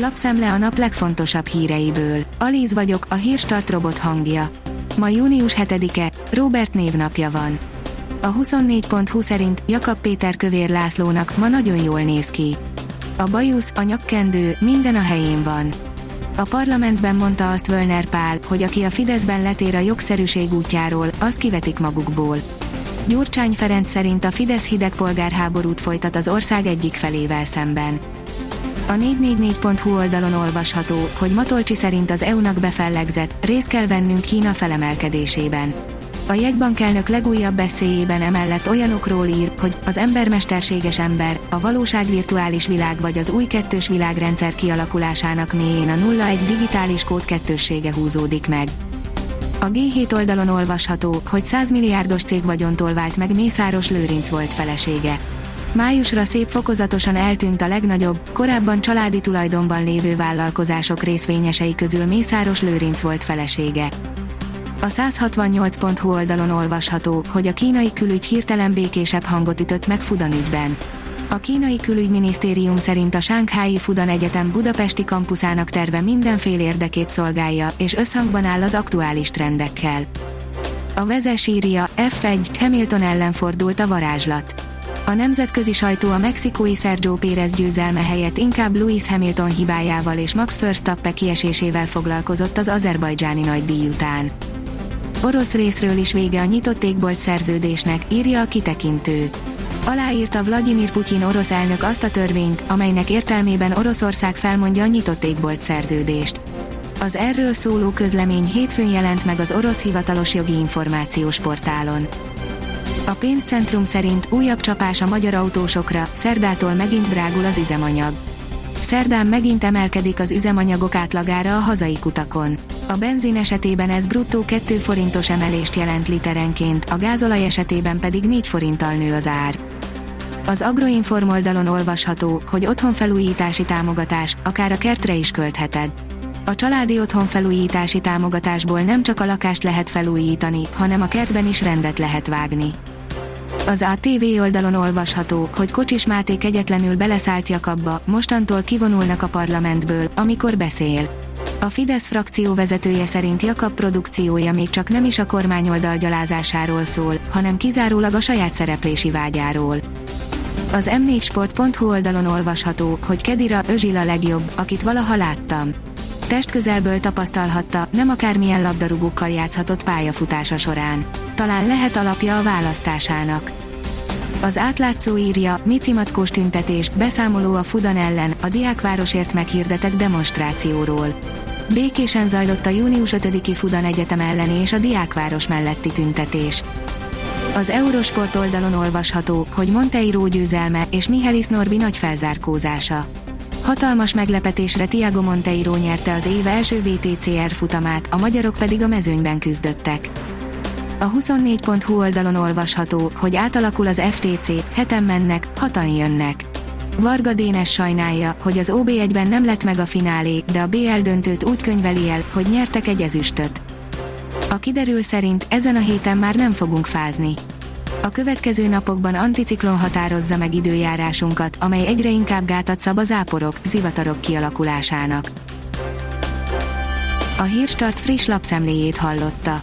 Lapszemle a nap legfontosabb híreiből. Alíz vagyok, a hírstart robot hangja. Ma június 7-e, Robert névnapja van. A 24.20 szerint Jakab Péter Kövér Lászlónak ma nagyon jól néz ki. A bajusz, a nyakkendő, minden a helyén van. A parlamentben mondta azt Völner Pál, hogy aki a Fideszben letér a jogszerűség útjáról, azt kivetik magukból. Gyurcsány Ferenc szerint a Fidesz hidegpolgárháborút folytat az ország egyik felével szemben. A 444.hu oldalon olvasható, hogy Matolcsi szerint az EU-nak befellegzett, részt kell vennünk Kína felemelkedésében. A jegybankelnök legújabb beszéjében emellett olyanokról ír, hogy az embermesterséges ember, a valóság virtuális világ vagy az új kettős világrendszer kialakulásának mélyén a nulla egy digitális kód kettőssége húzódik meg. A G7 oldalon olvasható, hogy 100 milliárdos cég vagyontól vált meg Mészáros Lőrinc volt felesége. Májusra szép fokozatosan eltűnt a legnagyobb, korábban családi tulajdonban lévő vállalkozások részvényesei közül Mészáros Lőrinc volt felesége. A 168.hu oldalon olvasható, hogy a kínai külügy hirtelen békésebb hangot ütött meg Fudan ügyben. A kínai külügyminisztérium szerint a Sánkhái Fudan Egyetem budapesti kampuszának terve mindenféle érdekét szolgálja, és összhangban áll az aktuális trendekkel. A vezes írja, F1, Hamilton ellen fordult a varázslat. A nemzetközi sajtó a mexikói Sergio Pérez győzelme helyett inkább Lewis Hamilton hibájával és Max Verstappen kiesésével foglalkozott az azerbajdzsáni nagydíj után. Orosz részről is vége a nyitott égbolt szerződésnek, írja a kitekintő. Aláírta Vladimir Putyin orosz elnök azt a törvényt, amelynek értelmében Oroszország felmondja a nyitott égbolt szerződést. Az erről szóló közlemény hétfőn jelent meg az orosz hivatalos jogi információs portálon. A pénzcentrum szerint újabb csapás a magyar autósokra, szerdától megint drágul az üzemanyag. Szerdán megint emelkedik az üzemanyagok átlagára a hazai kutakon. A benzin esetében ez bruttó 2 forintos emelést jelent literenként, a gázolaj esetében pedig 4 forinttal nő az ár. Az Agroinform oldalon olvasható, hogy otthonfelújítási támogatás, akár a kertre is költheted. A családi otthonfelújítási támogatásból nem csak a lakást lehet felújítani, hanem a kertben is rendet lehet vágni. Az ATV oldalon olvasható, hogy Kocsis Máté kegyetlenül beleszállt Jakabba, mostantól kivonulnak a parlamentből, amikor beszél. A Fidesz frakció vezetője szerint Jakab produkciója még csak nem is a kormányoldal gyalázásáról szól, hanem kizárólag a saját szereplési vágyáról. Az m4sport.hu oldalon olvasható, hogy Kedira Özil a legjobb, akit valaha láttam. Testközelből tapasztalhatta, nem akármilyen labdarúgókkal játszhatott pályafutása során. Talán lehet alapja a választásának. Az átlátszó írja, Mici Mackós tüntetés, beszámoló a Fudan ellen, a diákvárosért meghirdetett demonstrációról. Békésen zajlott a június 5-i Fudan Egyetem elleni és a diákváros melletti tüntetés. Az Eurosport oldalon olvasható, hogy Monteiro győzelme és Mihelis Norbi nagy felzárkózása. Hatalmas meglepetésre Tiago Monteiro nyerte az év első VTCR futamát, a magyarok pedig a mezőnyben küzdöttek. A 24.hu oldalon olvasható, hogy átalakul az FTC, heten mennek, hatan jönnek. Varga Dénes sajnálja, hogy az OB1-ben nem lett meg a finálé, de a BL döntőt úgy könyveli el, hogy nyertek egy ezüstöt. A kiderül szerint ezen a héten már nem fogunk fázni. A következő napokban anticiklon határozza meg időjárásunkat, amely egyre inkább gátat szab az áporok, zivatarok kialakulásának. A Hírstart friss lapszemléjét hallotta.